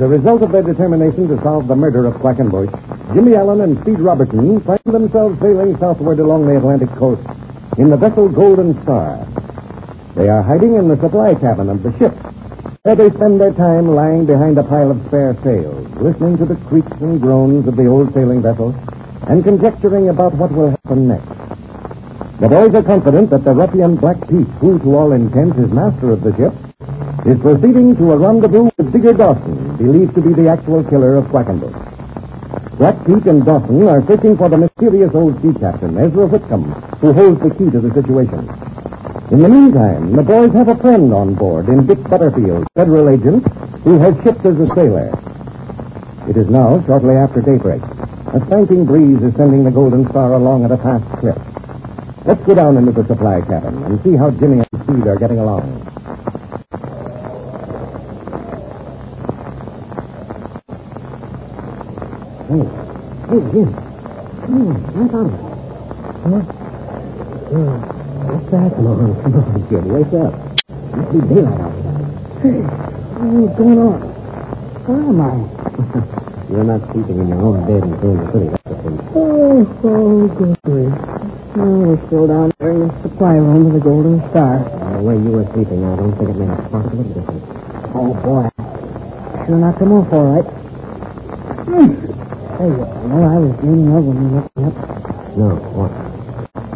As a result of their determination to solve the murder of Quackenbush, Jimmy Allen and Speed Robertson find themselves sailing southward along the Atlantic coast in the vessel Golden Star. They are hiding in the supply cabin of the ship, where they spend their time lying behind a pile of spare sails, listening to the creaks and groans of the old sailing vessel and conjecturing about what will happen next. The boys are confident that the ruffian Black Pete, who to all intents is master of the ship, is proceeding to a rendezvous with Digger Dawson, believed to be the actual killer of Quackenbush. Black Pete and Dawson are searching for the mysterious old sea captain, Ezra Whitcomb, who holds the key to the situation. In the meantime, the boys have a friend on board in Dick Butterfield, federal agent, who has shipped as a sailor. It is now shortly after daybreak. A spanking breeze is sending the Golden Star along at a fast clip. Let's go down into the supply cabin and see how Jimmy and Speed are getting along. Hey, hey, Jim. Come on, out of it. Uh, what's that? Come on, on, kid. Wake up. Must be daylight out here. Hey, what's going on? Where am I? You're not sleeping in your own bed City, that's the thing. Oh, oh, good grief. Oh, we're still down there in the supply room of the Golden Star. And the way you were sleeping, I don't think it made a a difference. Oh, boy. Sure knocked him off all right. Hmm. Hey, you know I was dreaming of when you woke me up? No, what?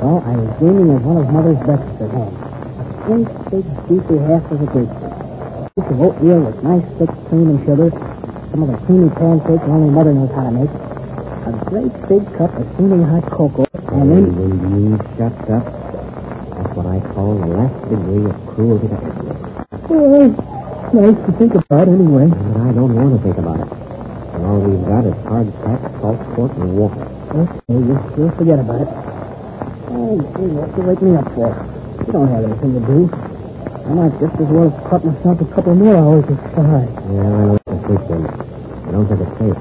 Well, I was dreaming of one of Mother's breakfasts at home. A great big juicy half of a grapefruit. A piece of oatmeal with nice thick cream and sugar. Some of the creamy pancakes only Mother knows how to make. A great big cup of steaming hot cocoa. And then... Will you shut up? That's what I call the last degree of cruelty to animals. Well, nice to think about anyway. But I don't want to think about it. All we've got is hard tack, salt pork, and water. Okay, you, you forget about it. Oh, gee, what you wake me up for? You don't have anything to do. I might just as well cut myself a couple more hours of side. Yeah, I know it's sleep then. I don't think it's safe.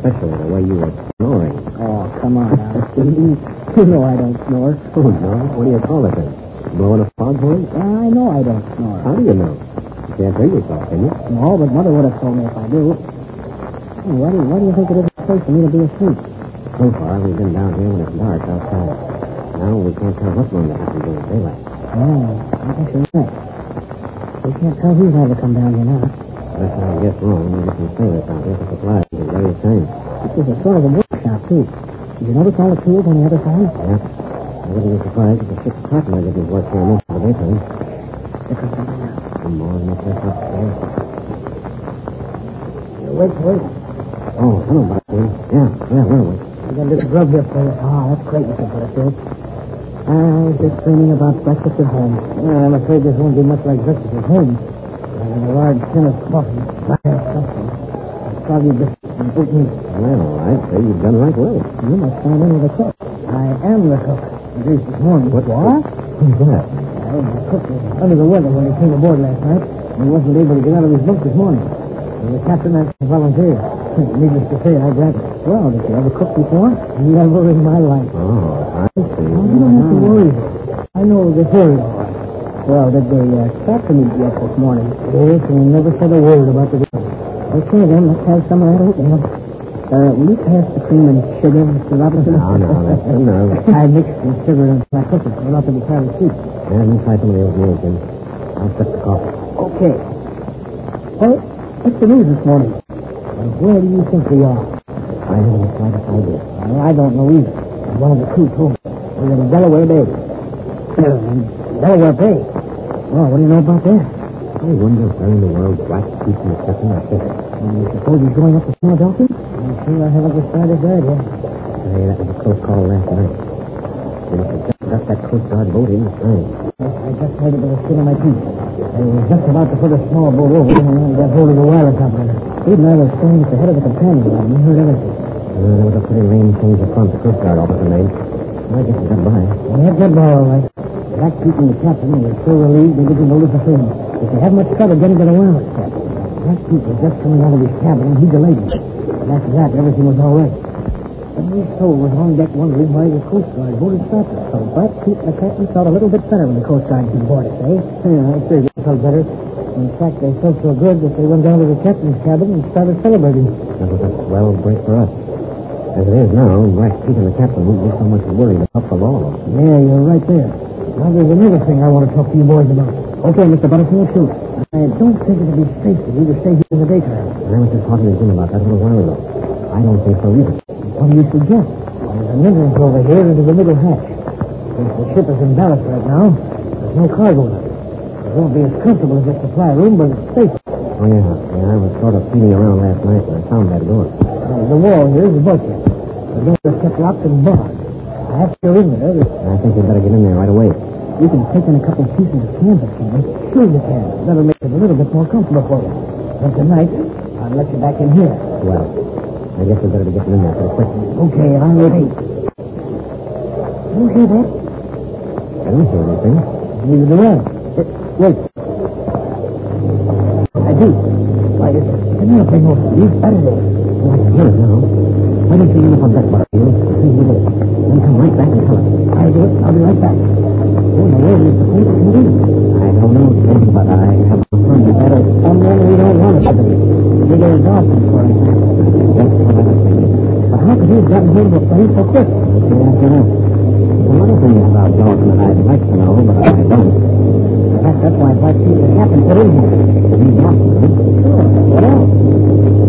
Especially the way you were snoring. Oh, come on now, You know I don't snore. Oh, no? What do you call it then? Blowing a foghorn? I know I don't snore. How do you know? You can't hear yourself, can you? No, but Mother would have told me if I do. Why do why do you think it isn't safe for me to be asleep? So far, we've been down here when it's dark outside. Now we can't tell what's going to happen during daylight. Oh, I guess you're right. We can't tell who's had to come down here now. Unless I guess wrong, maybe some sailors out here for supplies of various kinds. This is a sort of a workshop, too. Did you notice all the tools on the other side? Yeah. I wouldn't be surprised if the ship's partner didn't work here most of the daytime. There comes something now. Come on, let's upstairs. Wait, wait. Oh. Yeah, yeah, where are we? I got a little grub here for you. Ah, that's great, Mr. Butterfield. I was just dreaming about breakfast at home. Well, I'm afraid this won't be much like breakfast at home. I have a large tin of coffee, fire something, and soggy biscuits and oatmeal. Well, I'd say you've done right well. You must find in the cook. I am the cook. At least this morning. What? What? Who's that? Well, the cook was under the weather when he came aboard last night. He wasn't able to get out of his bunk this morning. The captain asked to volunteer. Needless to say, I grabbed it. Well, did you ever cook before? Never in my life. Oh, I see. Oh, you don't have to worry. I know the theory. Well, did the uh, captain meet yet this morning? Yes, and he never said a word about the girl. Okay, then, let's have some of that oatmeal. Uh, will you pass the cream and sugar, Mr. Robinson? No, no, that's nerve. I mixed the sugar and my cookies. They're not to be sweet. Yeah, let try some of the oatmeal, Jim. I'll sip the coffee. Okay. Well, what's the news this morning? And where do you think we are? I haven't the slightest idea. Well, I don't know either. One of the crew told me. We're in Delaware Bay. Delaware Bay? Well, what do you know about that? I wonder where in the world Black Pete and the captain are headed. And you suppose he's going up to Philadelphia? I'm sure I haven't the slightest idea. Hey, that was a close call last night. Have just got that Coast Guard boat in time. I just heard it with a skin on my teeth. I was just about to put a small boat over when I got hold of the wireless operator. Steve and I were standing at the head of the companion and we heard everything. Uh, there was a pretty lame change of front the Coast Guard officer made. Well, I guess he got by. They had that bar all right. Black Pete and the captain were so relieved they didn't notice a thing. If they had much trouble getting to the wireless set. Black Pete was just coming out of his cabin and he delayed us. And after that, everything was all right. Every soul was on deck wondering why the Coast Guard stopped us. So Black Pete and the captain felt a little bit better when the Coast Guard came aboard us, eh? Yeah, I figured they felt better. In fact, they felt so good that they went down to the captain's cabin and started celebrating. That was a swell break for us. As it is now, Black Pete and the captain won't be so much worried about the law. Yeah, you're right there. Now, there's another thing I want to talk to you boys about. Okay, Mr. Butterfield, shoot. I don't think it'll be safe for you to stay here in the daytime. I was just talking to Jim about that a little while ago. I don't think so either. What do you suggest? There's an entrance over here into the middle hatch. Since the ship is in ballast right now, there's no cargo in it. It won't be as comfortable as the supply room, but it's safe. Oh, yeah. Yeah, I was sort of feeling around last night and I found that door. Uh, the wall here is a bulkhead. The door is kept locked and barred. I have to go in there, there's I think we'd better get in there right away. You can take in a couple of pieces of canvas, can you? Sure you can. That'll make it a little bit more comfortable for you. But tonight, I'll let you back in here. Well, I guess we'd better be getting in there pretty quick. Okay, I'm ready. You hear that? I don't hear anything. Neither do I. Wait. I do. Why, it's an over. He's better there. Oh, I can hear it now. Why don't you get up on Butterfield? See it is. Then come right back and tell us. I'll do it. I'll be right back. Oh, no, where is the place can do? I don't know, Jim, but I have a feeling that is Someone we don't want to be. Digger Dawson, for example. just what I was thinking. But how could he have gotten hold of a plane so quick? I don't know. Of about Dawson that I'd like to know, but I don't. Perhaps that's why Black Pete and the captain put in here. He's Dawson, huh? Sure. What else?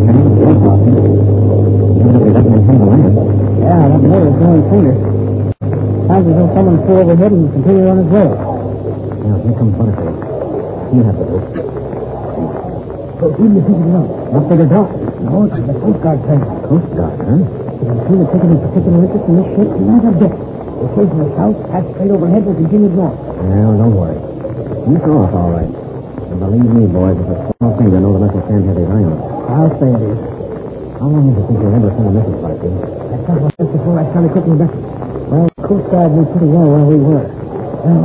I know, Dawson. Evidently doesn't intend to land. Yeah, that boy is going finger. Sounds as though someone flew overhead and continued on his way. Now, here comes Butterfield. He'll have the boat. So who do you think it was? Not Digger Dawson. No, it's the Coast Guard plane. Coast Guard, huh? You see they're taking a particular interest in this ship there. They came from the south, passed straight overhead, and continued north. Well, don't worry. He's off, all right. And believe me, boys, it's a small thing to know the vessel can't have his eye on it. I'll say it is. How long does it think you'll ever send a message like this? I thought about this before I started cooking breakfast. Well, the Coast Guard knew pretty well where we were. Well,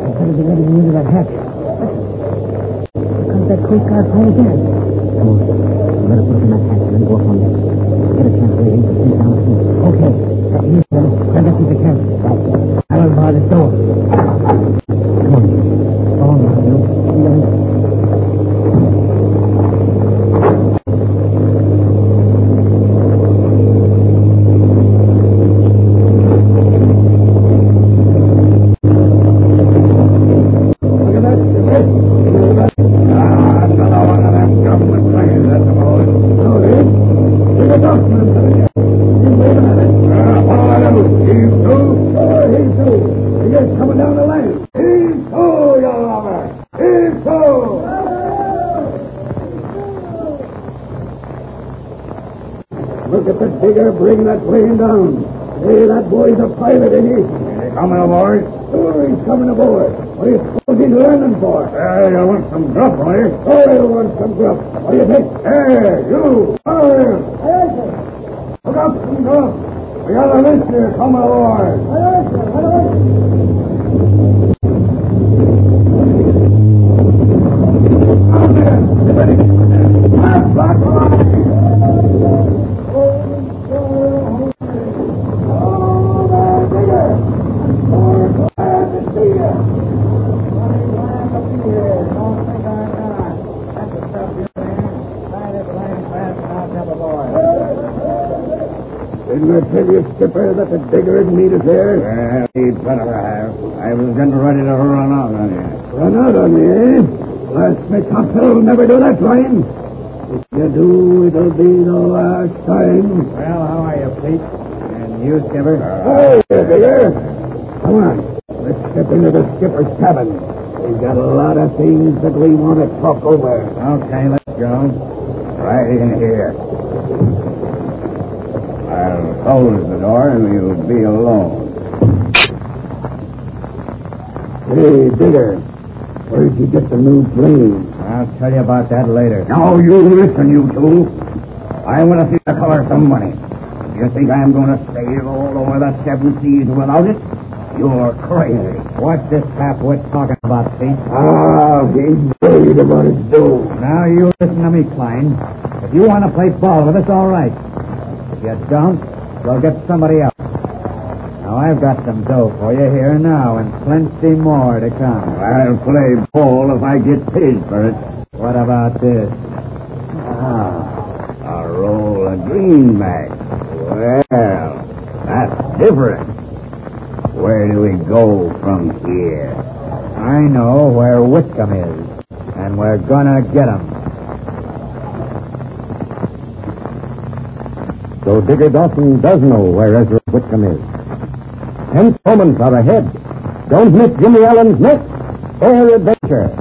I better be ready to into that hatch. Here comes that Coast Guard plane again. Come on. You better put us in that hatch and then go up on deck. Get a chance waiting for three down. Okay. Now, you then grab that piece of canvas. Right. I will bar this door. Come on. Go on, now, you. See you later. Look at that. Look at that. Ah, another one of them government planes, that's all. No, it is. Look at that. He's waving at it. Ah, follow that out. Heave to. Oh, heave to. He is coming down the lane. Heave to, you lover. Heave to. Look at that digger bring that plane down. Hey, that boy's a pilot, ain't he? Is he coming aboard? Sure, he's coming aboard. What are you suppose he's landing for? Uh, you want some grub, will you? Oh, you want some grub. What do you think? Hey, you! Follow him! Look up, some grub. We got a listener coming aboard. Out there! Get ready! Left back line! Oh, my digger! Tell you, Skipper, that the digger would meet us here? Well, he better have. I was getting ready to run out on you. Run out on me, eh? Blast me topsail will never do that, Ryan. If you do, it'll be the last time. Well, how are you, Pete? And you, Skipper? Hey, digger. Come on. Let's step into the skipper's cabin. We've got a lot of things that we want to talk over. Okay, let's go. Right in here. I'll close the door and you'll be alone. Hey, digger. Where'd you get the new plane? I'll tell you about that later. No, you listen, you two. I want to see the color some money. You think I'm going to sail all over the seven seas without it? You're crazy. What's this half-wit talking about, Pete? Ah, he's worried about his dough. Now, you listen to me, Klein. If you want to play ball with us, all right. If you don't, we'll get somebody else. Now, I've got some dough for you here now, and plenty more to come. I'll play ball if I get paid for it. What about this? Ah, a roll of greenbacks. Well, that's different. Where do we go from here? I know where Whitcomb is, and we're gonna get him. So Digger Dawson does know where Ezra Whitcomb is. Tense moments are ahead. Don't miss Jimmy Allen's next Air Adventure.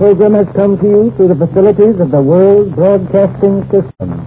Program has come to you through the facilities of the World Broadcasting System.